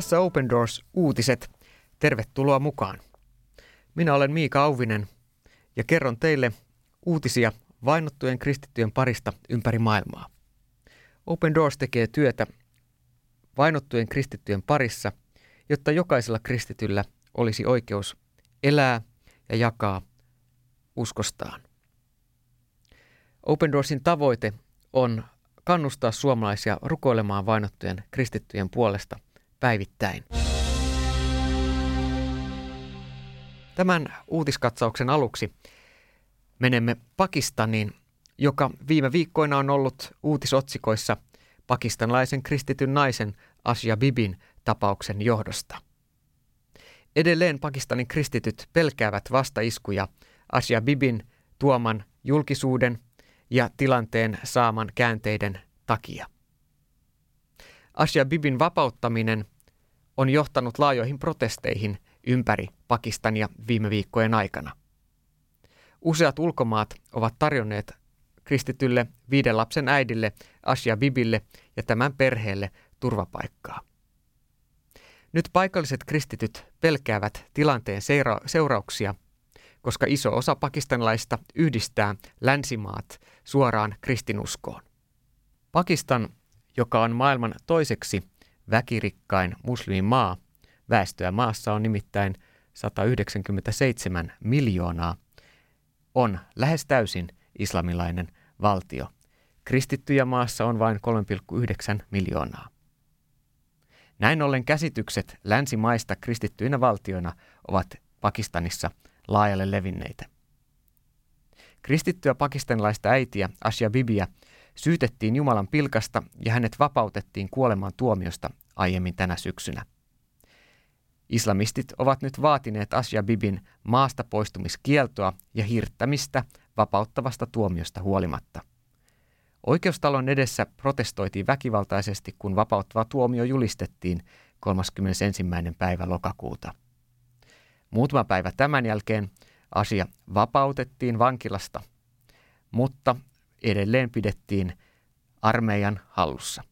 Tässä Open Doors uutiset. Tervetuloa mukaan. Minä olen Miika Auvinen ja kerron teille uutisia vainottujen kristittyjen parista ympäri maailmaa. Open Doors tekee työtä vainottujen kristittyjen parissa, jotta jokaisella kristityllä olisi oikeus elää ja jakaa uskostaan. Open Doorsin tavoite on kannustaa suomalaisia rukoilemaan vainottujen kristittyjen puolesta päivittäin. Tämän uutiskatsauksen aluksi menemme Pakistaniin, joka viime viikkoina on ollut uutisotsikoissa pakistanlaisen kristityn naisen Asia Bibin tapauksen johdosta. Edelleen Pakistanin kristityt pelkäävät vastaiskuja Asia Bibin tuoman julkisuuden ja tilanteen saaman käänteiden takia. Asia Bibin vapauttaminen on johtanut laajoihin protesteihin ympäri Pakistania viime viikkojen aikana. Useat ulkomaat ovat tarjonneet kristitylle viiden lapsen äidille Asia Bibille ja tämän perheelle turvapaikkaa. Nyt paikalliset kristityt pelkäävät tilanteen seura- seurauksia, koska iso osa pakistanilaista yhdistää länsimaat suoraan kristinuskoon. Pakistan, joka on maailman toiseksi väkirikkain muslimimaa, väestöä maassa on nimittäin 197 miljoonaa, on lähes täysin islamilainen valtio. Kristittyjä maassa on vain 3,9 miljoonaa. Näin ollen käsitykset länsimaista kristittyinä valtioina ovat Pakistanissa laajalle levinneitä. Kristittyä pakistanilaista äitiä Asia Bibia syytettiin Jumalan pilkasta ja hänet vapautettiin kuoleman tuomiosta aiemmin tänä syksynä. Islamistit ovat nyt vaatineet Asia Bibin maasta poistumiskieltoa ja hirttämistä vapauttavasta tuomiosta huolimatta. Oikeustalon edessä protestoitiin väkivaltaisesti, kun vapauttava tuomio julistettiin 31. päivä lokakuuta. Muutama päivä tämän jälkeen asia vapautettiin vankilasta, mutta edelleen pidettiin armeijan hallussa.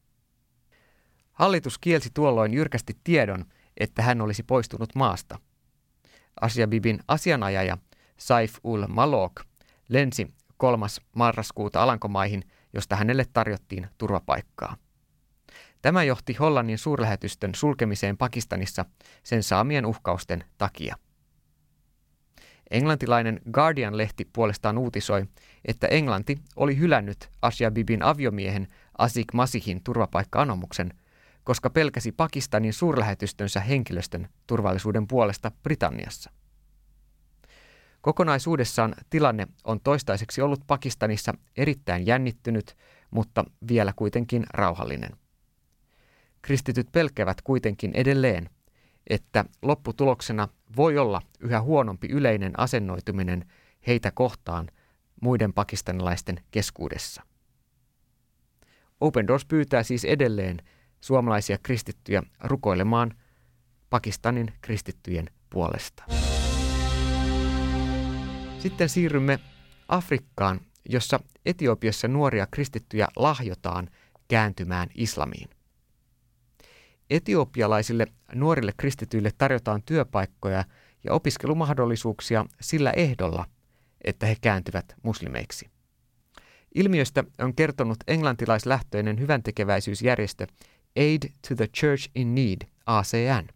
Hallitus kielsi tuolloin jyrkästi tiedon, että hän olisi poistunut maasta. Asiabibin asianajaja Saif ul Malok lensi 3. marraskuuta Alankomaihin, josta hänelle tarjottiin turvapaikkaa. Tämä johti Hollannin suurlähetystön sulkemiseen Pakistanissa sen saamien uhkausten takia. Englantilainen Guardian-lehti puolestaan uutisoi, että Englanti oli hylännyt Asia Bibin aviomiehen Asik Masihin turvapaikka-anomuksen, koska pelkäsi Pakistanin suurlähetystönsä henkilöstön turvallisuuden puolesta Britanniassa. Kokonaisuudessaan tilanne on toistaiseksi ollut Pakistanissa erittäin jännittynyt, mutta vielä kuitenkin rauhallinen. Kristityt pelkäävät kuitenkin edelleen, että lopputuloksena voi olla yhä huonompi yleinen asennoituminen heitä kohtaan muiden pakistanilaisten keskuudessa. Open Doors pyytää siis edelleen suomalaisia kristittyjä rukoilemaan Pakistanin kristittyjen puolesta. Sitten siirrymme Afrikkaan, jossa Etiopiassa nuoria kristittyjä lahjotaan kääntymään islamiin. Etiopialaisille nuorille kristityille tarjotaan työpaikkoja ja opiskelumahdollisuuksia sillä ehdolla, että he kääntyvät muslimeiksi. Ilmiöstä on kertonut englantilaislähtöinen hyväntekeväisyysjärjestö Aid to the Church in Need, ACN.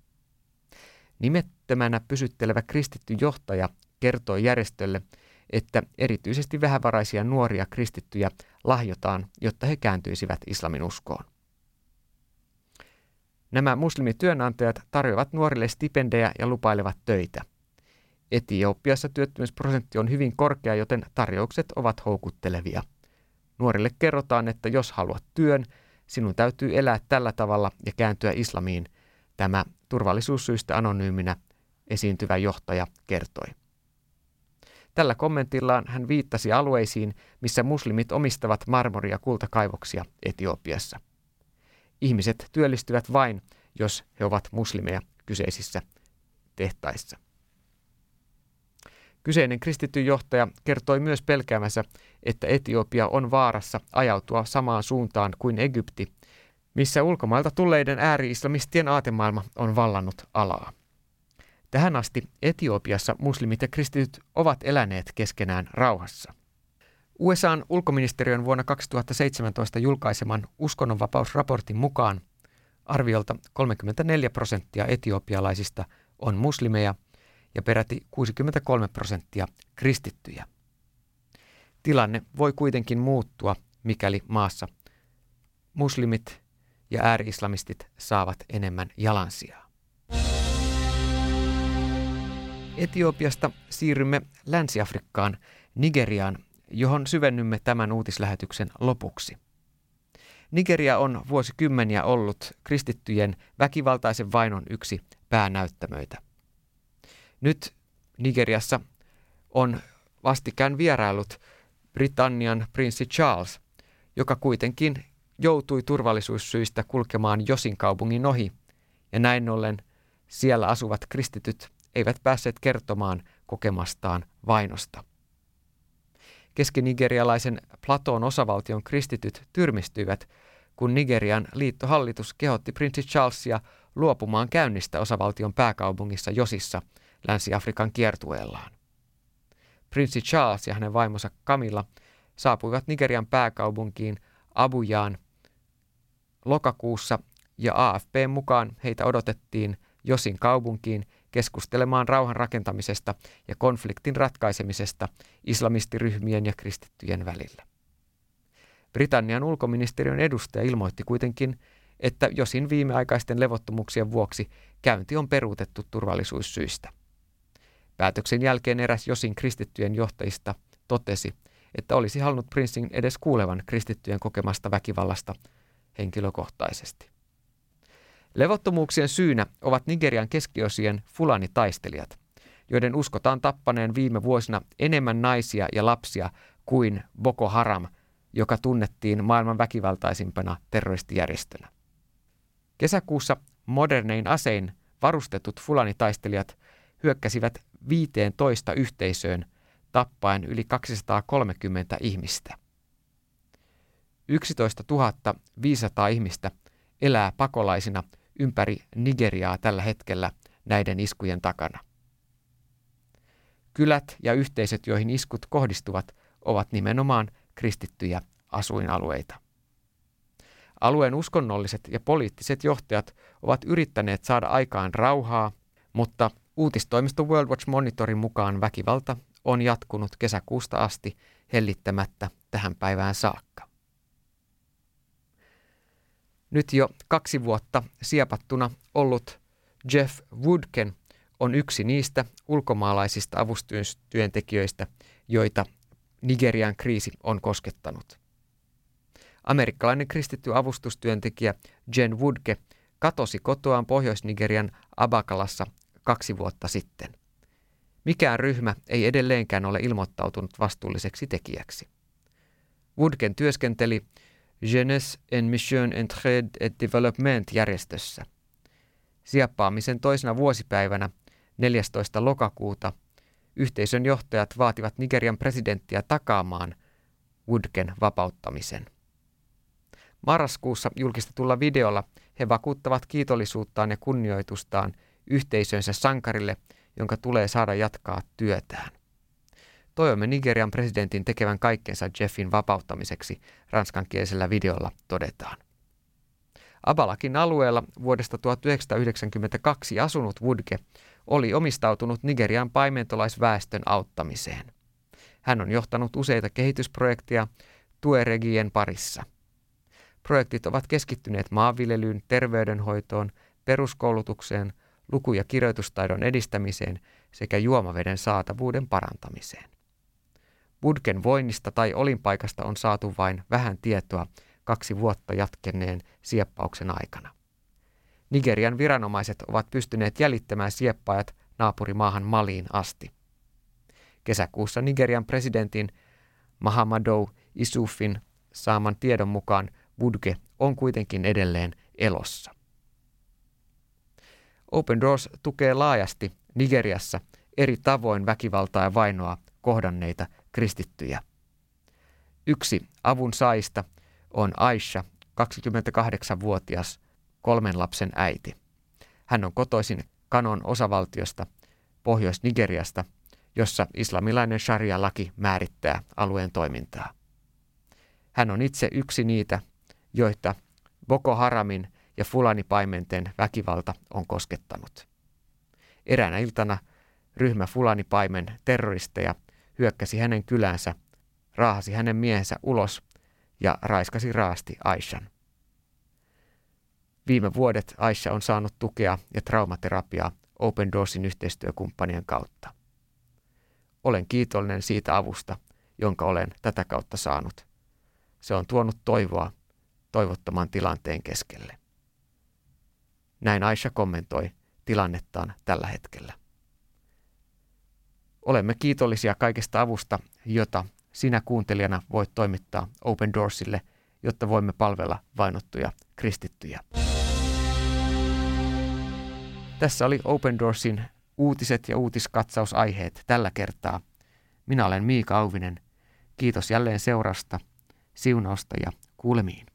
Nimettömänä pysyttelevä kristitty johtaja kertoi järjestölle, että erityisesti vähävaraisia nuoria kristittyjä lahjotaan, jotta he kääntyisivät islamin uskoon. Nämä muslimityönantajat tarjoavat nuorille stipendejä ja lupailevat töitä. Etiopiassa työttömyysprosentti on hyvin korkea, joten tarjoukset ovat houkuttelevia. Nuorille kerrotaan, että jos haluat työn, sinun täytyy elää tällä tavalla ja kääntyä islamiin, tämä turvallisuussyistä anonyyminä esiintyvä johtaja kertoi. Tällä kommentillaan hän viittasi alueisiin, missä muslimit omistavat marmori- ja kultakaivoksia Etiopiassa. Ihmiset työllistyvät vain, jos he ovat muslimeja kyseisissä tehtaissa. Kyseinen kristitty johtaja kertoi myös pelkäämänsä, että Etiopia on vaarassa ajautua samaan suuntaan kuin Egypti, missä ulkomailta tulleiden ääri-islamistien aatemaailma on vallannut alaa. Tähän asti Etiopiassa muslimit ja kristityt ovat eläneet keskenään rauhassa. USAn ulkoministeriön vuonna 2017 julkaiseman uskonnonvapausraportin mukaan arviolta 34 prosenttia etiopialaisista on muslimeja ja peräti 63 prosenttia kristittyjä. Tilanne voi kuitenkin muuttua, mikäli maassa muslimit ja ääri-islamistit saavat enemmän jalansijaa. Etiopiasta siirrymme Länsi-Afrikkaan, Nigeriaan, johon syvennymme tämän uutislähetyksen lopuksi. Nigeria on vuosikymmeniä ollut kristittyjen väkivaltaisen vainon yksi päänäyttämöitä. Nyt Nigeriassa on vastikään vierailut Britannian prinssi Charles, joka kuitenkin joutui turvallisuussyistä kulkemaan Josin kaupungin ohi, ja näin ollen siellä asuvat kristityt eivät päässeet kertomaan kokemastaan vainosta. Keskinigerialaisen Platon osavaltion kristityt tyrmistyivät, kun Nigerian liittohallitus kehotti prinssi Charlesia luopumaan käynnistä osavaltion pääkaupungissa Josissa Länsi-Afrikan kiertueellaan. Prinssi Charles ja hänen vaimonsa Camilla saapuivat Nigerian pääkaupunkiin Abujaan lokakuussa ja AFP mukaan heitä odotettiin Josin kaupunkiin keskustelemaan rauhan rakentamisesta ja konfliktin ratkaisemisesta islamistiryhmien ja kristittyjen välillä. Britannian ulkoministeriön edustaja ilmoitti kuitenkin, että Josin viimeaikaisten levottomuuksien vuoksi käynti on peruutettu turvallisuussyistä. Päätöksen jälkeen eräs Josin kristittyjen johtajista totesi, että olisi halunnut prinssin edes kuulevan kristittyjen kokemasta väkivallasta henkilökohtaisesti. Levottomuuksien syynä ovat Nigerian keskiosien Fulani-taistelijat, joiden uskotaan tappaneen viime vuosina enemmän naisia ja lapsia kuin Boko Haram, joka tunnettiin maailman väkivaltaisimpana terroristijärjestönä. Kesäkuussa modernein asein varustetut Fulani-taistelijat hyökkäsivät 15 yhteisöön tappaen yli 230 ihmistä. 11 500 ihmistä elää pakolaisina ympäri Nigeriaa tällä hetkellä näiden iskujen takana. Kylät ja yhteisöt, joihin iskut kohdistuvat, ovat nimenomaan kristittyjä asuinalueita. Alueen uskonnolliset ja poliittiset johtajat ovat yrittäneet saada aikaan rauhaa, mutta uutistoimisto World Watch Monitorin mukaan väkivalta on jatkunut kesäkuusta asti hellittämättä tähän päivään saakka. Nyt jo kaksi vuotta siepattuna ollut Jeff Woodken on yksi niistä ulkomaalaisista avustustyöntekijöistä, joita Nigerian kriisi on koskettanut. Amerikkalainen kristitty avustustyöntekijä Jen Woodke katosi kotoaan Pohjois-Nigerian Abakalassa kaksi vuotta sitten. Mikään ryhmä ei edelleenkään ole ilmoittautunut vastuulliseksi tekijäksi. Woodken työskenteli Jeunesse en Mission Entraide et Development järjestössä. Sieppaamisen toisena vuosipäivänä 14. lokakuuta yhteisön johtajat vaativat Nigerian presidenttiä takaamaan Woodken vapauttamisen. Marraskuussa julkistetulla videolla he vakuuttavat kiitollisuuttaan ja kunnioitustaan yhteisönsä sankarille, jonka tulee saada jatkaa työtään. Toivomme Nigerian presidentin tekevän kaikkensa Jeffin vapauttamiseksi, ranskankielisellä videolla todetaan. Abalakin alueella vuodesta 1992 asunut Woodke oli omistautunut Nigerian paimentolaisväestön auttamiseen. Hän on johtanut useita kehitysprojekteja Tueregien parissa. Projektit ovat keskittyneet maanviljelyyn, terveydenhoitoon, peruskoulutukseen, luku- ja kirjoitustaidon edistämiseen sekä juomaveden saatavuuden parantamiseen. Budgen voinnista tai olinpaikasta on saatu vain vähän tietoa kaksi vuotta jatkenneen sieppauksen aikana. Nigerian viranomaiset ovat pystyneet jäljittämään sieppaajat naapurimaahan Maliin asti. Kesäkuussa Nigerian presidentin Mahamadou Isufin saaman tiedon mukaan Budge on kuitenkin edelleen elossa. Open Doors tukee laajasti Nigeriassa eri tavoin väkivaltaa ja vainoa kohdanneita kristittyjä. Yksi avun saista on Aisha 28-vuotias kolmen lapsen äiti. Hän on kotoisin Kanon osavaltiosta Pohjois-Nigeriasta, jossa islamilainen sharia-laki määrittää alueen toimintaa. Hän on itse yksi niitä, joita Boko Haramin ja Fulani-paimenten väkivalta on koskettanut. Eräänä iltana ryhmä Fulani-paimen terroristeja hyökkäsi hänen kylänsä, raahasi hänen miehensä ulos ja raiskasi raasti Aishan. Viime vuodet Aisha on saanut tukea ja traumaterapiaa Open Doorsin yhteistyökumppanien kautta. Olen kiitollinen siitä avusta, jonka olen tätä kautta saanut. Se on tuonut toivoa toivottoman tilanteen keskelle. Näin Aisha kommentoi tilannettaan tällä hetkellä. Olemme kiitollisia kaikesta avusta, jota sinä kuuntelijana voit toimittaa Open Doorsille, jotta voimme palvella vainottuja kristittyjä. Tässä oli Open Doorsin uutiset ja uutiskatsausaiheet tällä kertaa. Minä olen Miika Auvinen. Kiitos jälleen seurasta, siunausta ja kuulemiin.